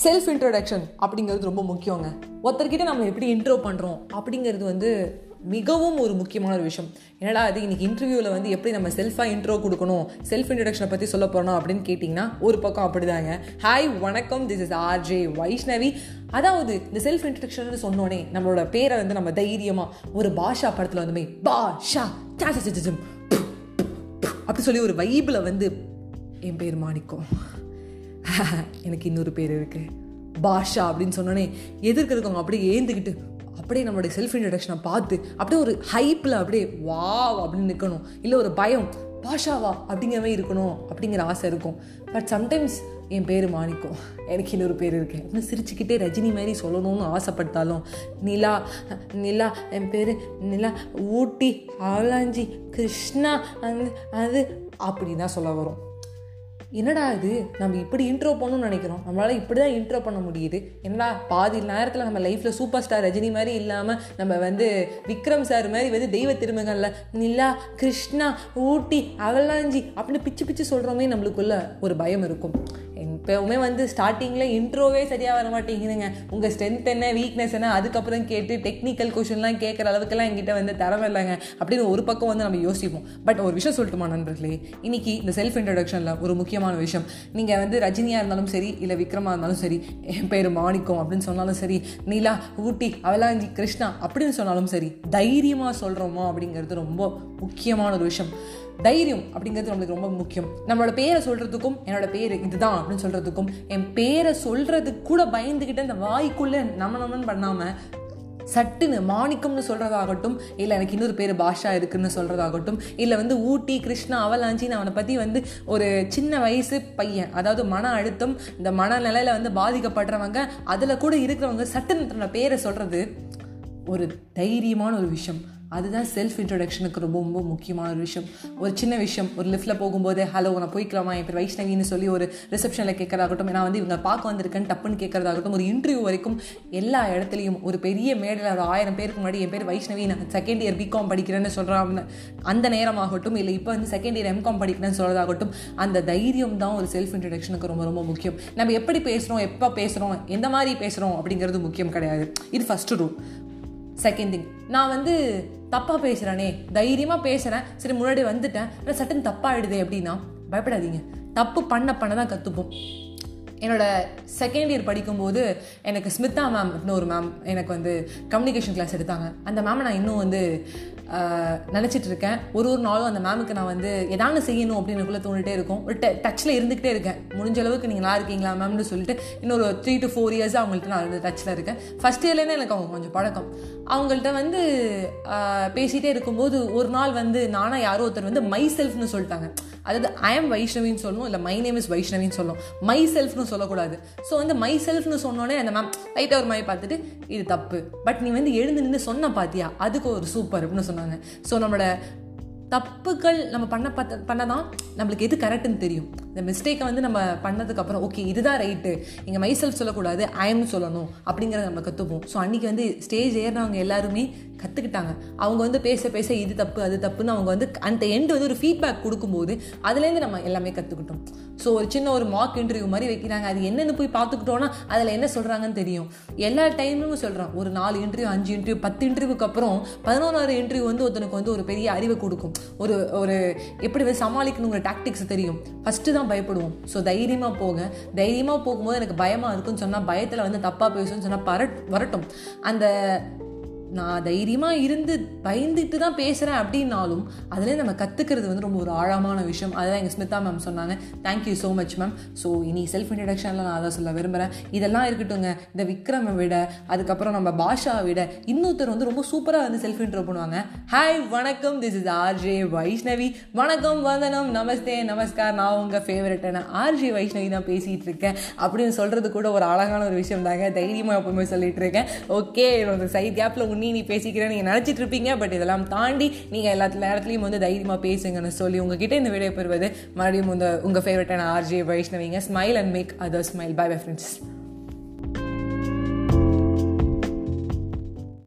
Self introduction அப்படிங்கிறது ரொம்ப முக்கியங்க ஒருத்தர்கிட்ட நம்ம எப்படி இன்ட்ரோ பண்ணுறோம் அப்படிங்கிறது வந்து மிகவும் ஒரு முக்கியமான ஒரு விஷயம் என்னடா அது இன்றைக்கி இன்டர்வியூவில் வந்து எப்படி நம்ம செல்ஃபாக இன்ட்ரோ கொடுக்கணும் செல்ஃப் இன்ட்ரடக்ஷனை பற்றி சொல்ல போகிறோம் அப்படின்னு கேட்டிங்கன்னா ஒரு பக்கம் அப்படிதாங்க ஹாய் வணக்கம் திஸ் இஸ் ஆர்ஜே வைஷ்ணவி அதாவது இந்த செல்ஃப் இன்ட்ரடக்ஷன் சொன்னோடனே நம்மளோட பேரை வந்து நம்ம தைரியமாக ஒரு பாஷா படத்தில் வந்து பாஷா அப்படி சொல்லி ஒரு வைபில் வந்து என் பேர் மாணிக்கம் எனக்கு இன்னொரு பேர் இருக்கு. பாஷா அப்படின்னு சொன்னோன்னே எதிர்க்க அப்படியே ஏந்துக்கிட்டு அப்படியே நம்மளுடைய செல்ஃப் இன்ட்ரடக்ஷனை பார்த்து அப்படியே ஒரு ஹைப்பில் அப்படியே வா அப்படின்னு நிற்கணும் இல்லை ஒரு பயம் பாஷாவா அப்படிங்கிற மாதிரி இருக்கணும் அப்படிங்கிற ஆசை இருக்கும். பட் சம்டைம்ஸ் என் பேர் மாணிக்கும். எனக்கு இன்னொரு பேர் இருக்கு. அப்படின்னு சிரிச்சுக்கிட்டே ரஜினி மாதிரி சொல்லணும்னு ஆசைப்பட்டாலும் நிலா நிலா என் பேர் நிலா ஊட்டி அவலாஞ்சி கிருஷ்ணா அது அது அப்படி தான் சொல்ல வரும். என்னடா இது? நம்ம இப்படி இன்ட்ரோ பண்ணணும்னு நினைக்கிறோம். நம்மளால் இப்படி தான் இன்ட்ரோ பண்ண முடியுது. என்னடா பாதி நேரத்தில் நம்ம லைஃப்பில் சூப்பர் ஸ்டார் ரஜினி மாதிரி இல்லாமல் நம்ம வந்து விக்ரம் சார் மாதிரி வந்து தெய்வ திருமகனில் நிலா கிருஷ்ணா ஊட்டி அவலாஞ்சி அப்படின்னு பிச்சு பிச்சு சொல்கிறோமே நம்மளுக்குள்ள ஒரு பயம் இருக்கும். இப்போவுமே வந்து ஸ்டார்டிங்கில் இன்ட்ரோவே சரியாக வர மாட்டேங்குதுங்க. உங்கள் ஸ்ட்ரென்த் என்ன வீக்னஸ் என்ன அதுக்கப்புறம் கேட்டு டெக்னிக்கல் கொஷின்லாம் கேட்குற அளவுக்குலாம் என்கிட்ட வந்து தரம் இல்லைங்க அப்படின்னு ஒரு பக்கம் வந்து நம்ம யோசிப்போம். பட் ஒரு விஷயம் சொல்லட்டுமா நண்பர்களே? இன்னைக்கு இந்த செல்ஃப் இன்ட்ரடக்ஷனில் ஒரு முக்கியமான விஷயம். நீங்கள் வந்து ரஜினியாக இருந்தாலும் சரி இல்லை விக்ரமாக இருந்தாலும் சரி என் பேர் மாணிக்கம் அப்படின்னு சொன்னாலும் சரி நீலா ஊட்டி அவலாஞ்சி கிருஷ்ணா அப்படின்னு சொன்னாலும் சரி தைரியமாக சொல்கிறோமா அப்படிங்கிறது ரொம்ப முக்கியமான ஒரு விஷயம். தைரியம் அப்படிங்கிறது நம்மளுக்கு ரொம்ப முக்கியம். நம்மளோட பேரை சொல்கிறதுக்கும் என்னோட பேர் இதுதான் அப்படின்னு சொல்கிறதுக்கும் என் பேரை சொல்கிறதுக்கு கூட பயந்துக்கிட்டு அந்த வாய்க்குள்ளே நம்ம நம்மன்னு பண்ணாமல் சட்டுன்னு மாணிக்கம்னு சொல்கிறதாகட்டும் இல்லை எனக்கு இன்னொரு பேர் பாஷா இருக்குன்னு சொல்கிறதாகட்டும் இல்லை வந்து ஊட்டி கிருஷ்ணா அவலாஞ்சின்னு அவனை பற்றி வந்து ஒரு சின்ன வயசு பையன் அதாவது மன அழுத்தம் இந்த மனநிலையில் வந்து பாதிக்கப்படுறவங்க அதில் கூட இருக்கிறவங்க சட்டுன்னு தன்னோட பேரை சொல்கிறது ஒரு தைரியமான ஒரு விஷயம். அதுதான் செல்ஃப் இன்ட்ரொடக்ஷனுக்கு ரொம்ப ரொம்ப முக்கியமான ஒரு விஷயம். ஒரு சின்ன விஷயம். ஒரு லிஃப்ட்டில் போகும்போது ஹலோ நான் போய்க்கலாமா? என் பேர் வைஷ்ணவின்னு சொல்லி ஒரு ரிசப்ஷனில் கேட்கறதாகட்டும் நான் வந்து இவங்க பார்க்க வந்திருக்கேன்னு டப்புன்னு கேட்கறதாகட்டும் ஒரு இன்டர்வியூ வரைக்கும் எல்லா இடத்துலையும் ஒரு பெரிய மேடையில் ஒரு ஆயிரம் பேருக்கு முன்னாடி என் பேர் வைஷ்ணவி நான் செகண்ட் இயர் பிகாம் படிக்கிறேன்னு சொல்கிறாங்க அந்த நேரமாகட்டும் இல்லை இப்போ வந்து செகண்ட் இயர் எம்காம் படிக்கிறேன்னு சொல்கிறதாகட்டும் அந்த தைரியம் தான் ஒரு செல்ஃப் இன்ட்ரடக்ஷனுக்கு ரொம்ப ரொம்ப முக்கியம். நம்ம எப்படி பேசுகிறோம் எப்போ பேசுகிறோம் எந்த மாதிரி பேசுகிறோம் அப்படிங்கிறது முக்கியம் கிடையாது. இது ஃபஸ்ட்டு ரூல் செகண்ட் திங் நான் வந்து தப்பாக பேசுகிறேனே தைரியமாக பேசுகிறேன் சரி முன்னாடி வந்துட்டேன். ஆனால் சட்டன் தப்பாகிடுது அப்படின்னா பயப்படாதீங்க. தப்பு பண்ண பண்ண தான் கற்றுப்போம் என்னோடய செகண்ட் இயர் படிக்கும்போது எனக்கு ஸ்மிதா மேம் இன்னொரு ஒரு மேம் எனக்கு வந்து கம்யூனிகேஷன் கிளாஸ் எடுத்தாங்க. அந்த மேமை நான் இன்னும் வந்து நினச்சிட்டு இருக்கேன். ஒரு ஒரு நாளும் அந்த மேமுக்கு நான் வந்து எதானு செய்யணும் அப்படின்னு தோணிட்டே இருக்கும். ஒரு டச்சில் இருந்துக்கிட்டே இருக்கேன். முடிஞ்ச அளவுக்கு நீங்கள் நல்லா இருக்கீங்களா மேம்னு சொல்லிட்டு இன்னொரு த்ரீ டு ஃபோர் இயர்ஸ் அவங்கள்ட்ட நான் வந்து டச்சில் இருக்கேன். ஃபஸ்ட் இயர்லேருந்து எனக்கு அவங்க கொஞ்சம் பழக்கம். அவங்கள்ட்ட வந்து பேசிகிட்டே இருக்கும்போது ஒரு நாள் வந்து நானாக யாரோ ஒருத்தர் வந்து மை செல்ஃப்னு சொல்லிட்டாங்க. அதாவது ஐ எம் வைஷ்ணவின்னு சொல்லணும் இல்லை மை நேம் இஸ் வைஷ்ணவின்னு சொல்லணும் மை செல்ஃப்னு சொல்லக்கூடாது. ஸோ வந்து மை செல்ஃப்னு சொன்னோடனே அந்த மேம் லைட்டாக ஒரு மாதிரி பார்த்துட்டு இது தப்பு. பட் நீ வந்து எழுந்து நின்று சொன்ன பார்த்தியா அதுக்கு ஒரு சூப்பர் அப்படின்னு சொன்னாங்க. ஸோ நம்மளோட தப்புகள் நம்ம பண்ண பார்த்த பண்ண தான் நம்மளுக்கு எது கரெக்டுன்னு தெரியும். இந்த மிஸ்டேக்கை வந்து நம்ம பண்ணதுக்கப்புறம் ஓகே இதுதான் ரைட்டு இங்கே மைசெல்ஃப் சொல்லக்கூடாது ஐம் சொல்லணும் அப்படிங்கிறத நம்ம கற்றுப்போம் ஸோ அன்றைக்கி வந்து ஸ்டேஜ் ஏறினவங்க எல்லாருமே கற்றுக்கிட்டாங்க அவங்க வந்து பேச பேச இது தப்பு அது தப்புன்னு அவங்க வந்து அந்த எண்டு வந்து ஒரு ஃபீட்பேக் கொடுக்கும்போது அதுலேருந்து நம்ம எல்லாமே கற்றுக்கிட்டோம் ஸோ ஒரு சின்ன ஒரு மார்க் இன்டர்வியூ மாதிரி வைக்கிறாங்க. அது என்னென்னு போய் பார்த்துக்கிட்டோன்னா அதில் என்ன சொல்கிறாங்கன்னு தெரியும். எல்லா டைமும் சொல்கிறோம் ஒரு நாலு இன்டர்வியூ அஞ்சு இன்டர்வியூ பத்து இன்டர்வியூக்கு அப்புறம் பதினோராறு இன்டர்வியூ வந்து ஒருத்தனுக்கு வந்து ஒரு பெரிய அறிவை கொடுக்கும். ஒரு ஒரு எப்படி வந்து சமாளிக்கணுங்கிற டாக்டிக்ஸ் தெரியும். ஃபஸ்ட்டு தான் பயப்படுவோம். ஸோ தைரியமாக போக தைரியமாக போகும்போது எனக்கு பயமாக இருக்குன்னு சொன்னால் பயத்தில் வந்து தப்பாக பேசுன்னு சொன்னால் பரட் வரட்டும். அந்த நான் தைரியமாக இருந்து பயந்துட்டு தான் பேசுகிறேன் அப்படின்னாலும் அதிலே நம்ம கற்றுக்கிறது வந்து ரொம்ப ஒரு ஆழமான விஷயம். அதுதான் எங்கள் ஸ்மிதா மேம் சொன்னாங்க. Thank you so much ma'am so இனி செல்ஃப் இன்ட்ரடக்ஷனில் நான் அதை சொல்ல விரும்புகிறேன் இதெல்லாம் இருக்கட்டுங்க இந்த விக்ரமை விட அதுக்கப்புறம் நம்ம பாஷாவை விட இன்னொருத்தர் வந்து ரொம்ப சூப்பராக வந்து செல்ஃப் இன்ட்ரோ பண்ணுவாங்க. ஹாய் வணக்கம். திஸ் இஸ் ஆர்ஜே வைஷ்ணவி வணக்கம் வந்தனம். நமஸ்தே நமஸ்கார். நான் உங்கள் ஃபேவரட்டான ஆர்ஜே வைஷ்ணவி தான் பேசிகிட்டு இருக்கேன். அப்படின்னு சொல்கிறது கூட ஒரு அழகான ஒரு விஷயம் தாங்க தைரியமாக எப்பவுமே சொல்லிட்டு இருக்கேன். ஓகே சைட் கேப்பில் உன்னி நீ பேசிக்கிறேன் நீங்கள் நினச்சிட்டு இருப்பீங்க. பட் இதெல்லாம் தாண்டி நீங்கள் எல்லா நேரத்துலையும் வந்து தைரியமாக பேசுங்கன்னு சொல்லி உங்ககிட்ட இந்த வீடியோ பெறுவது. மறுபடியும் இந்த உங்கள் ஃபேவரட்டான RJ வைஷ்ணவிங்க. Smile and make other smile bye bye friends